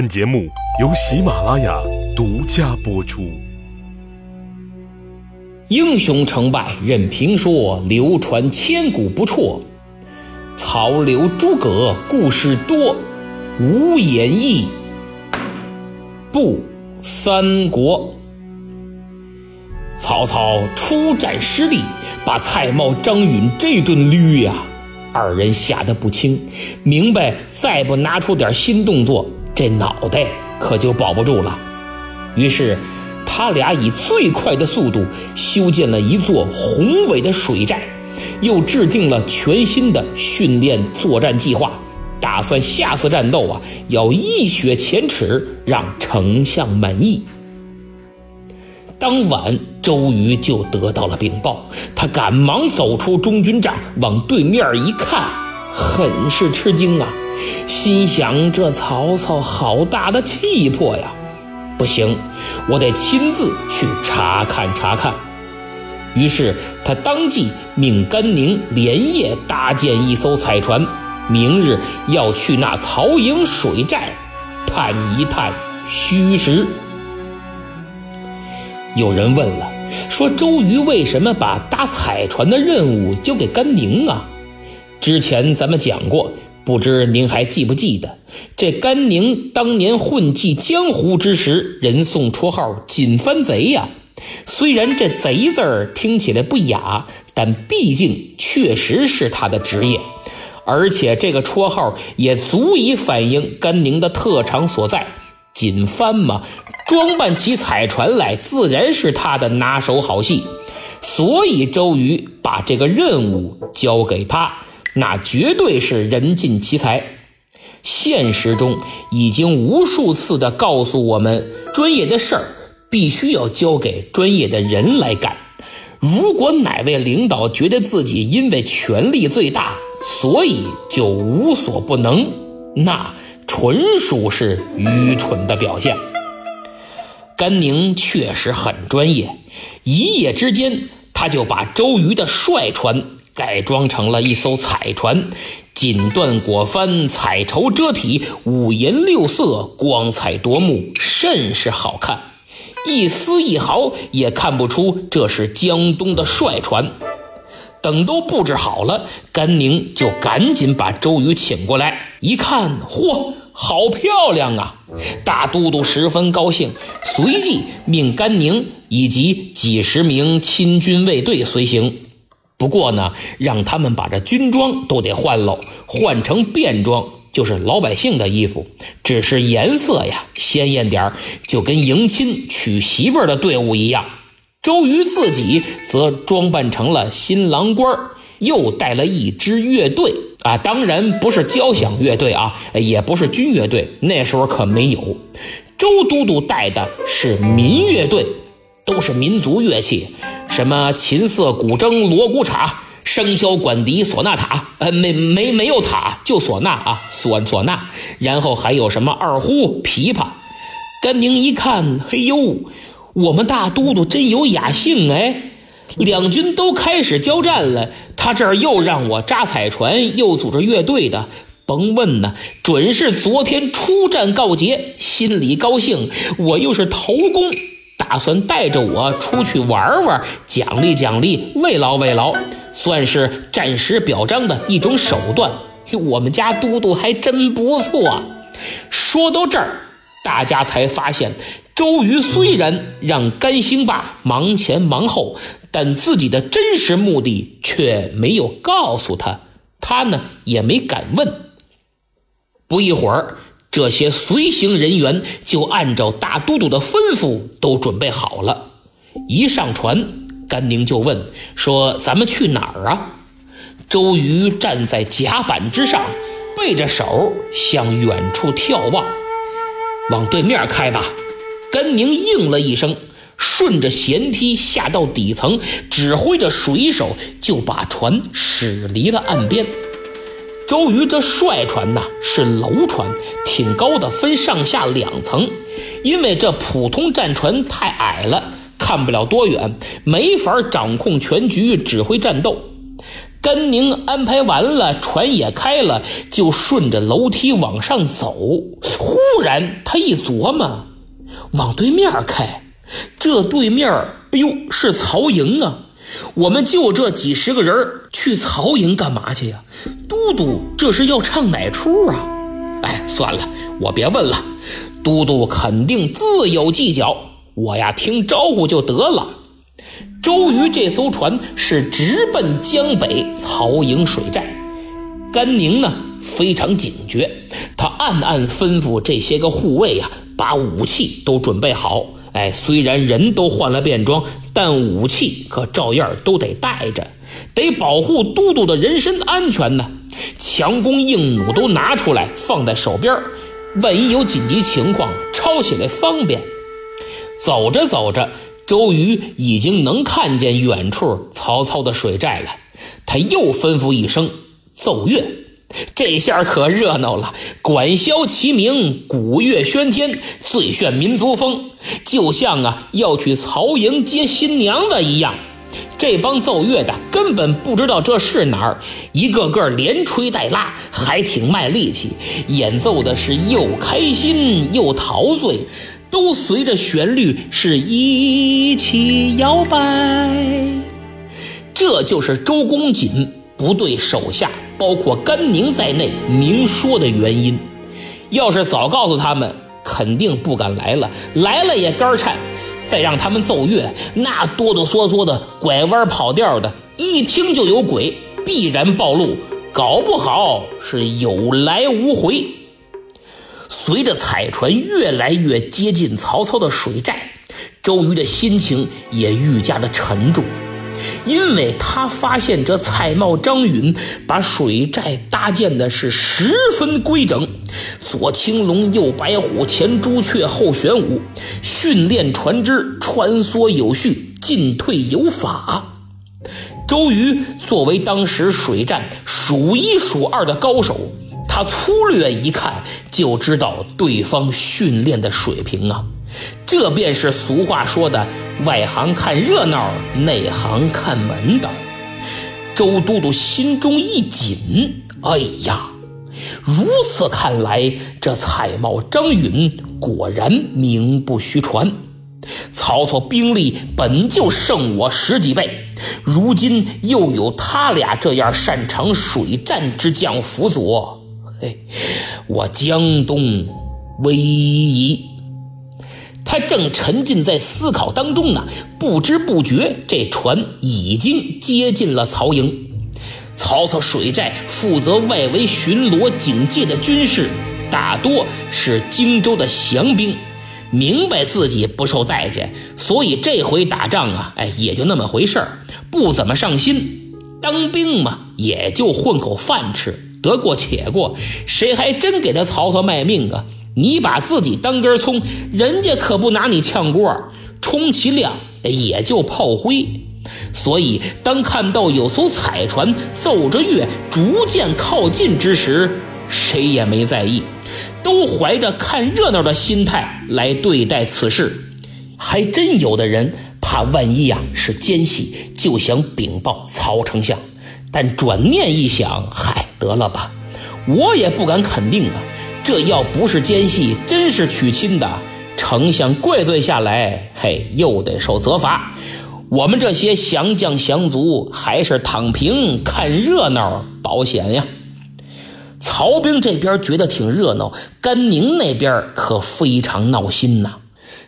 本节目由喜马拉雅独家播出。英雄成败任评说，流传千古不辍。曹刘诸葛故事多，无演义不三国。曹操出战失利，把蔡瑁、张允这顿捋呀，二人吓得不轻，明白再不拿出点新动作。这脑袋可就保不住了，于是他俩以最快的速度修建了一座宏伟的水寨，又制定了全新的训练作战计划，打算下次战斗啊要一雪前耻，让丞相满意。当晚，周瑜就得到了禀报，他赶忙走出中军帐，往对面一看，很是吃惊啊。心想：这曹操好大的气魄呀！不行，我得亲自去查看查看。于是他当即命甘宁连夜搭建一艘彩船，明日要去那曹营水寨探一探虚实。有人问了，说周瑜为什么把搭彩船的任务交给甘宁啊？之前咱们讲过。不知您还记不记得，这甘宁当年混迹江湖之时，人送绰号“锦帆贼”呀。虽然这“贼”字儿听起来不雅，但毕竟确实是他的职业，而且这个绰号也足以反映甘宁的特长所在。锦帆嘛，装扮起彩船来，自然是他的拿手好戏。所以周瑜把这个任务交给他。那绝对是人尽其才。现实中已经无数次的告诉我们，专业的事儿必须要交给专业的人来干。如果哪位领导觉得自己因为权力最大，所以就无所不能，那纯属是愚蠢的表现。甘宁确实很专业，一夜之间他就把周瑜的帅船。改装成了一艘彩船，锦缎裹帆，彩绸遮体，五颜六色，光彩夺目，甚是好看。一丝一毫也看不出这是江东的帅船。等都布置好了，甘宁就赶紧把周瑜请过来，一看，嚯，好漂亮啊！大都督十分高兴，随即命甘宁以及几十名亲军卫队随行。不过呢，让他们把这军装都得换喽，换成便装，就是老百姓的衣服，只是颜色呀鲜艳点就跟迎亲娶媳妇的队伍一样。周瑜自己则装扮成了新郎官，又带了一支乐队啊，当然不是交响乐队啊，也不是军乐队，那时候可没有。周都督带的是民乐队，都是民族乐器。什么琴瑟、古筝、锣鼓、镲、笙箫、管笛、唢呐塔，呃，没没没有塔，就唢呐啊，唢唢呐。然后还有什么二胡、琵琶。甘宁一看，嘿呦，我们大都督真有雅兴哎！两军都开始交战了，他这儿又让我扎彩船，又组织乐队的，甭问呢，准是昨天出战告捷，心里高兴。我又是头功。打算带着我出去玩玩，奖励奖励，慰劳慰劳，算是战时表彰的一种手段。我们家都督还真不错。说到这儿，大家才发现，周瑜虽然让甘兴霸忙前忙后，但自己的真实目的却没有告诉他，他呢也没敢问。不一会儿。这些随行人员就按照大都督的吩咐都准备好了。一上船，甘宁就问说：“咱们去哪儿啊？”周瑜站在甲板之上，背着手向远处眺望，往对面开吧。甘宁应了一声，顺着舷梯下到底层，指挥着水手就把船驶离了岸边。周瑜这帅船呐是楼船，挺高的，分上下两层。因为这普通战船太矮了，看不了多远，没法掌控全局，指挥战斗。甘宁安排完了，船也开了，就顺着楼梯往上走。忽然他一琢磨，往对面开，这对面，哎呦，是曹营啊！我们就这几十个人去曹营干嘛去呀？都督这是要唱哪出啊？哎，算了，我别问了。都督肯定自有计较，我呀听招呼就得了。周瑜这艘船是直奔江北曹营水寨，甘宁呢非常警觉，他暗暗吩咐这些个护卫呀，把武器都准备好。哎，虽然人都换了便装，但武器可照样都得带着，得保护都督的人身安全呢。强弓硬弩都拿出来放在手边，万一有紧急情况，抄起来方便。走着走着。周瑜已经能看见远处曹操的水寨了，他又吩咐一声奏乐，这下可热闹了，管箫齐鸣，鼓乐喧天，最炫民族风，就像啊要去曹营接新娘子一样。这帮奏乐的根本不知道这是哪儿，一个个连吹带拉，还挺卖力气，演奏的是又开心又陶醉。都随着旋律是一起摇摆，这就是周公瑾不对手下，包括甘宁在内明说的原因。要是早告诉他们，肯定不敢来了，来了也肝颤。再让他们奏乐，那哆哆嗦嗦的，拐弯跑调的，一听就有鬼，必然暴露，搞不好是有来无回。随着彩船越来越接近曹操的水寨，周瑜的心情也愈加的沉重，因为他发现这蔡瑁、张允把水寨搭建的是十分规整，左青龙，右白虎，前朱雀，后玄武，训练船只穿梭有序，进退有法。周瑜作为当时水战数一数二的高手。他粗略一看就知道对方训练的水平啊，这便是俗话说的“外行看热闹，内行看门道”。周都督心中一紧，哎呀，如此看来，这蔡瑁、张允果然名不虚传。曹操兵力本就胜我十几倍，如今又有他俩这样擅长水战之将辅佐。嘿，我江东危矣！他正沉浸在思考当中呢，不知不觉，这船已经接近了曹营。曹操水寨负责外围巡逻警戒的军士，大多是荆州的降兵，明白自己不受待见，所以这回打仗啊，哎，也就那么回事儿，不怎么上心。当兵嘛，也就混口饭吃。得过且过，谁还真给他曹操卖命啊？你把自己当根葱，人家可不拿你炝锅，充其量也就炮灰。所以，当看到有艘彩船奏着乐逐渐靠近之时，谁也没在意，都怀着看热闹的心态来对待此事。还真有的人怕万一呀是奸细，就想禀报曹丞相。但转念一想，嗨，得了吧，我也不敢肯定啊。这要不是奸细，真是娶亲的，丞相怪罪下来，嘿，又得受责罚。我们这些降将降卒，还是躺平看热闹保险呀。曹兵这边觉得挺热闹，甘宁那边可非常闹心呐。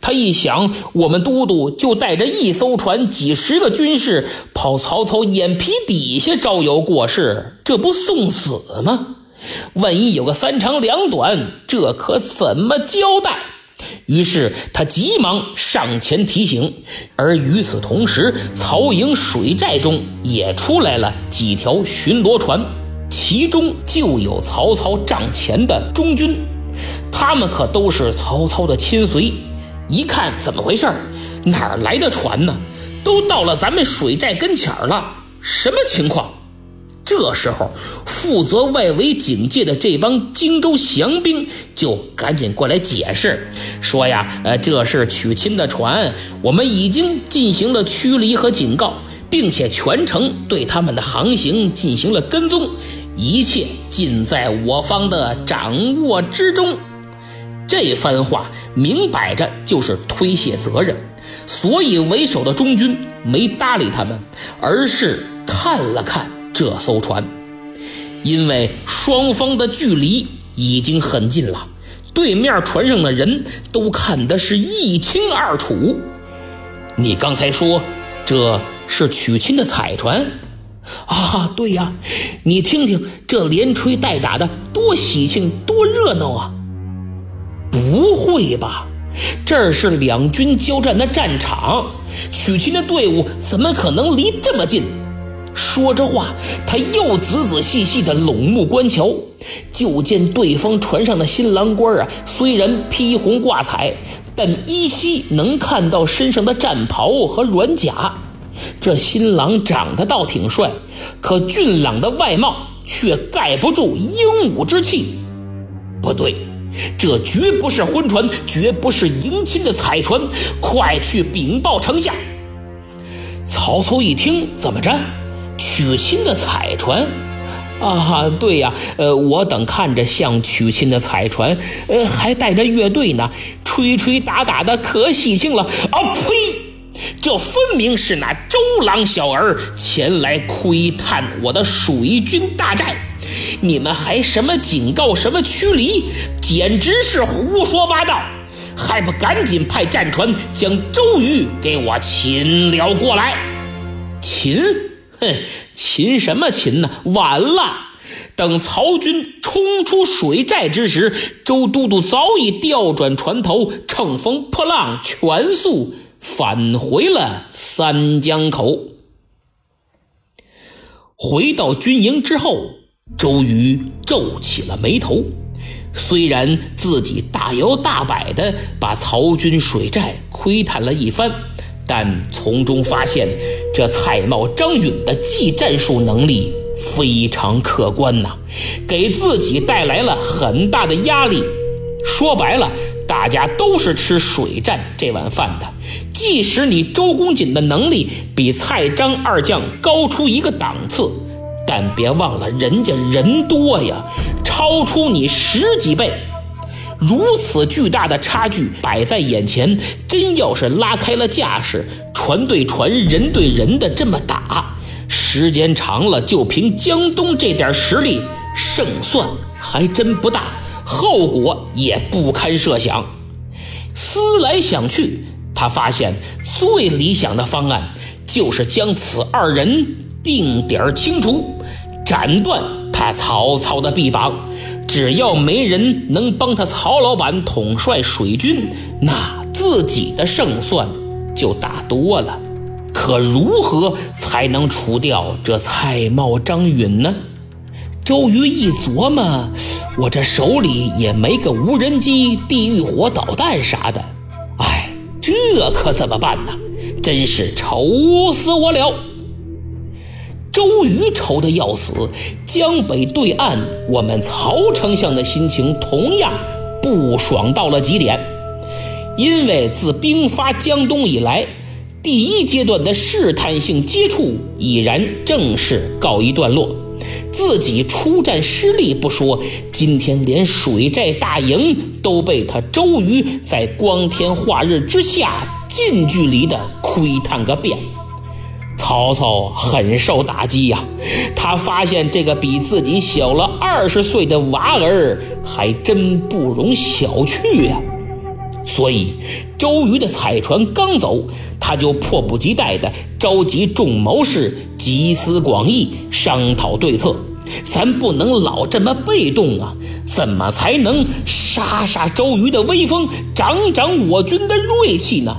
他一想，我们都督就带着一艘船、几十个军士跑曹操眼皮底下招摇过市，这不送死吗？万一有个三长两短，这可怎么交代？于是他急忙上前提醒。而与此同时，曹营水寨中也出来了几条巡逻船，其中就有曹操帐前的中军，他们可都是曹操的亲随。一看怎么回事哪儿来的船呢？都到了咱们水寨跟前儿了，什么情况？这时候，负责外围警戒的这帮荆州降兵就赶紧过来解释，说呀，呃，这是娶亲的船，我们已经进行了驱离和警告，并。且全程对他们的航行进行了跟踪，一切尽在我方的掌握之中。这番话明摆着就是推卸责任，所以为首的中军没搭理他们，而是看了看这艘船，因为双方的距离已经很近了，对面船上的人都看得是一清二楚。你刚才说这是娶亲的彩船啊？对呀，你听听这连吹带打的，多喜庆，多热闹啊！不会吧？这是两军交战的战场，娶亲的队伍怎么可能离这么近？说着话，他又仔仔细细的拢目观瞧，就见对方船上的新郎官啊，虽然披红挂彩，但依稀能看到身上的战袍和软甲。这新郎长得倒挺帅，可俊朗的外貌却盖不住英武之气。不对。这绝不是婚船，绝不是迎亲的彩船，快去禀报丞相！曹操一听，怎么着？娶亲的彩船？啊，对呀，呃，我等看着像娶亲的彩船，呃，还带着乐队呢，吹吹打打的，可喜庆了。啊呸！这分明是那周郎小儿前来窥探我的水军大寨。你们还什么警告，什么驱离，简直是胡说八道！还不赶紧派战船将周瑜给我擒了过来？擒？哼，擒什么擒呢？晚了！等曹军冲出水寨之时，周都督早已调转船头，乘风破浪，全速返回了三江口。回到军营之后。周瑜皱起了眉头，虽然自己大摇大摆地把曹军水寨窥探了一番，但从中发现这蔡瑁、张允的技战术能力非常可观呐，给自己带来了很大的压力。说白了，大家都是吃水战这碗饭的，即使你周公瑾的能力比蔡张二将高出一个档次。但别忘了，人家人多呀，超出你十几倍。如此巨大的差距摆在眼前，真要是拉开了架势，船对船、人对人的这么打，时间长了，就凭江东这点实力，胜算还真不大，后果也不堪设想。思来想去，他发现最理想的方案就是将此二人定点清除。斩断他曹操的臂膀，只要没人能帮他曹老板统帅水军，那自己的胜算就大多了。可如何才能除掉这蔡瑁、张允呢？周瑜一琢磨，我这手里也没个无人机、地狱火导弹啥的，哎，这可怎么办呢？真是愁死我了。周瑜愁得要死，江北对岸，我们曹丞相的心情同样不爽到了极点。因为自兵发江东以来，第一阶段的试探性接触已然正式告一段落。自己出战失利不说，今天连水寨大营都被他周瑜在光天化日之下近距离的窥探个遍。曹操很受打击呀，他发现这个比自己小了二十岁的娃儿还真不容小觑呀。所以，周瑜的彩船刚走，他就迫不及待地召集众谋士集思广益，商讨对策。咱不能老这么被动啊！怎么才能杀杀周瑜的威风，长长我军的锐气呢？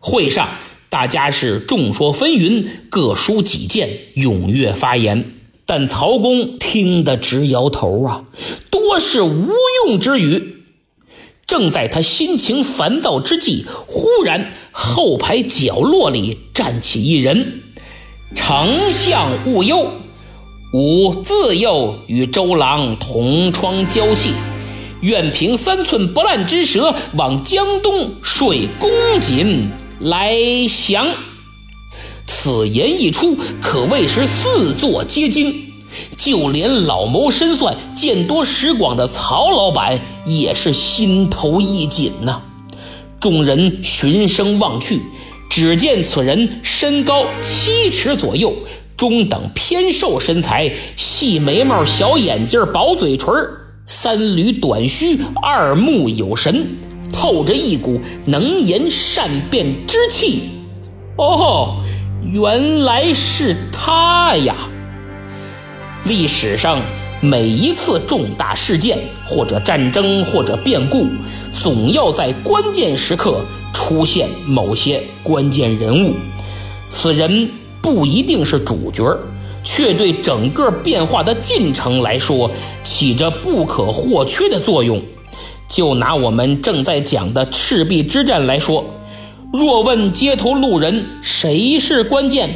会上。大家是众说纷纭，各抒己见，踊跃发言。但曹公听得直摇头啊，多是无用之语。正在他心情烦躁之际，忽然后排角落里站起一人：“丞相勿忧，吾自幼与周郎同窗交气，愿凭三寸不烂之舌，往江东说公瑾。”来降，此言一出，可谓是四座皆惊。就连老谋深算、见多识广的曹老板也是心头一紧呐。众人循声望去，只见此人身高七尺左右，中等偏瘦身材，细眉毛、小眼睛、薄嘴唇，三缕短须，二目有神，透着一股能言善辩之气。哦，原来是他呀！历史上每一次重大事件，或者战争，或者变故，总要在关键时刻出现某些关键人物。此人不一定是主角，却对整个变化的进程来说起着不可或缺的作用。就拿我们正在讲的赤壁之战来说，若问街头路人谁是关键？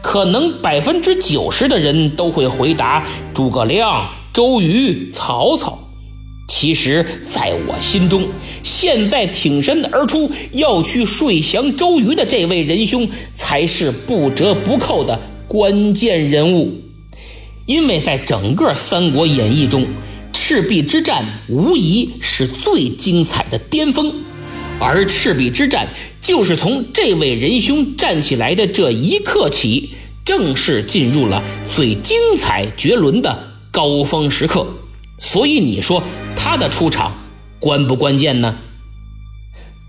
可能百分之九十的人都会回答诸葛亮、周瑜、曹操。其实，在我心中，现在挺身而出要去睡降周瑜的这位仁兄，才是不折不扣的关键人物。因为在整个《三国演义》中，赤壁之战无疑是最精彩的巅峰，而赤壁之战。就是从这位仁兄站起来的这一刻起，正式进入了最精彩绝伦的高峰时刻。所以你说他的出场关不关键呢？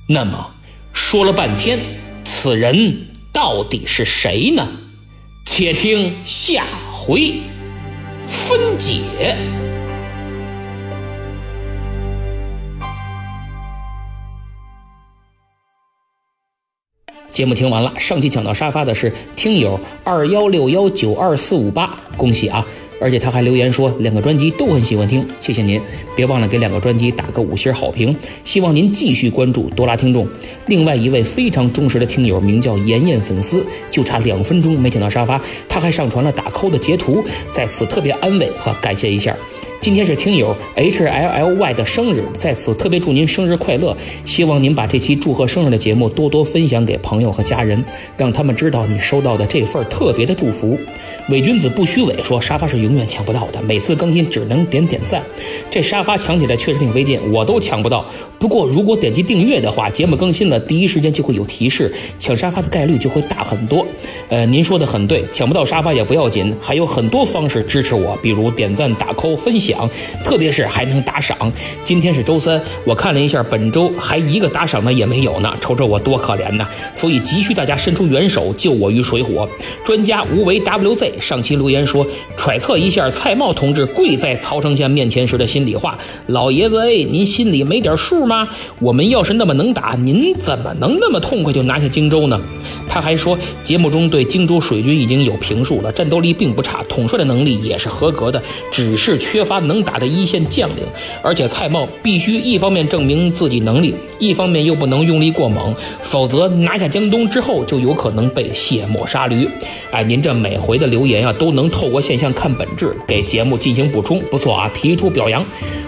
那么说了半天，此人到底是谁呢？且听下回分解。节目听完了，上期抢到沙发的是听友二幺六幺九二四五八，恭喜啊！而且他还留言说两个专辑都很喜欢听，谢谢您，别忘了给两个专辑打个五星好评。希望您继续关注多拉听众。另外一位非常忠实的听友名叫妍妍粉丝，就差两分钟没抢到沙发，他还上传了打 call 的截图，在此特别安慰和感谢一下。今天是听友 H L L Y 的生日，在此特别祝您生日快乐！希望您把这期祝贺生日的节目多多分享给朋友和家人，让他们知道你收到的这份特别的祝福。伪君子不虚伪，说沙发是永远抢不到的，每次更新只能点点赞。这沙发抢起来确实挺费劲，我都抢不到。不过如果点击订阅的话，节目更新了第一时间就会有提示，抢沙发的概率就会大很多。呃，您说的很对，抢不到沙发也不要紧，还有很多方式支持我，比如点赞、打 call、分享。特别是还能打赏。今天是周三，我看了一下，本周还一个打赏的也没有呢，瞅瞅我多可怜呐！所以急需大家伸出援手，救我于水火。专家无为 WZ 上期留言说，揣测一下蔡瑁同志跪在曹丞相面前时的心里话：老爷子哎，您心里没点数吗？我们要是那么能打，您怎么能那么痛快就拿下荆州呢？他还说，节目中对荆州水军已经有评述了，战斗力并不差，统帅的能力也是合格的，只是缺乏。能打的一线将领，而且蔡瑁必须一方面证明自己能力，一方面又不能用力过猛，否则拿下江东之后就有可能被卸磨杀驴。哎，您这每回的留言啊，都能透过现象看本质，给节目进行补充，不错啊，提出表扬。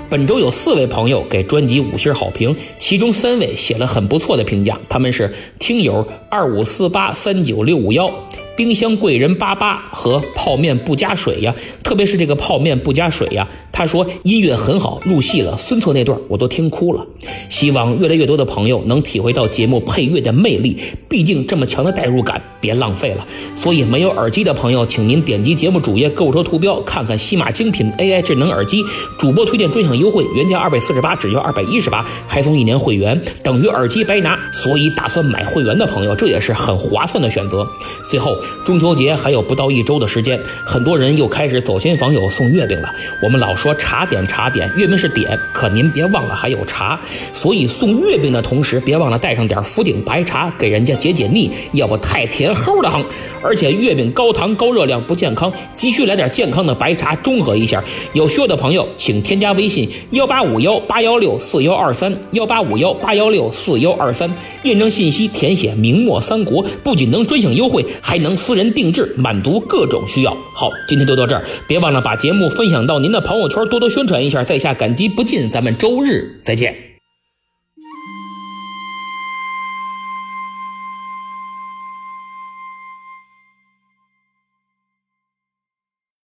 本周有四位朋友给专辑五星好评，其中三位写了很不错的评价，他们是听友二五四八三九六五幺。冰箱贵人八八和泡面不加水呀，特别是这个泡面不加水呀。他说音乐很好，入戏了。孙策那段我都听哭了。希望越来越多的朋友能体会到节目配乐的魅力，毕竟这么强的代入感，别浪费了。所以没有耳机的朋友，请您点击节目主页购物车图标，看看西马精品 AI 智能耳机，主播推荐专享优惠，原价二百四十八，只要二百一十八，还送一年会员，等于耳机白拿。所以打算买会员的朋友，这也是很划算的选择。最后。中秋节还有不到一周的时间，很多人又开始走亲访友送月饼了。我们老说茶点茶点，月饼是点，可您别忘了还有茶。所以送月饼的同时，别忘了带上点福鼎白茶，给人家解解腻，要不太甜齁的慌。而且月饼高糖高热量不健康，急需来点健康的白茶中和一下。有需要的朋友，请添加微信幺八五幺八幺六四幺二三幺八五幺八幺六四幺二三，验证信息填写明末三国，不仅能专享优惠，还能。私人定制，满足各种需要。好，今天就到这儿，别忘了把节目分享到您的朋友圈，多多宣传一下，在下感激不尽。咱们周日再见。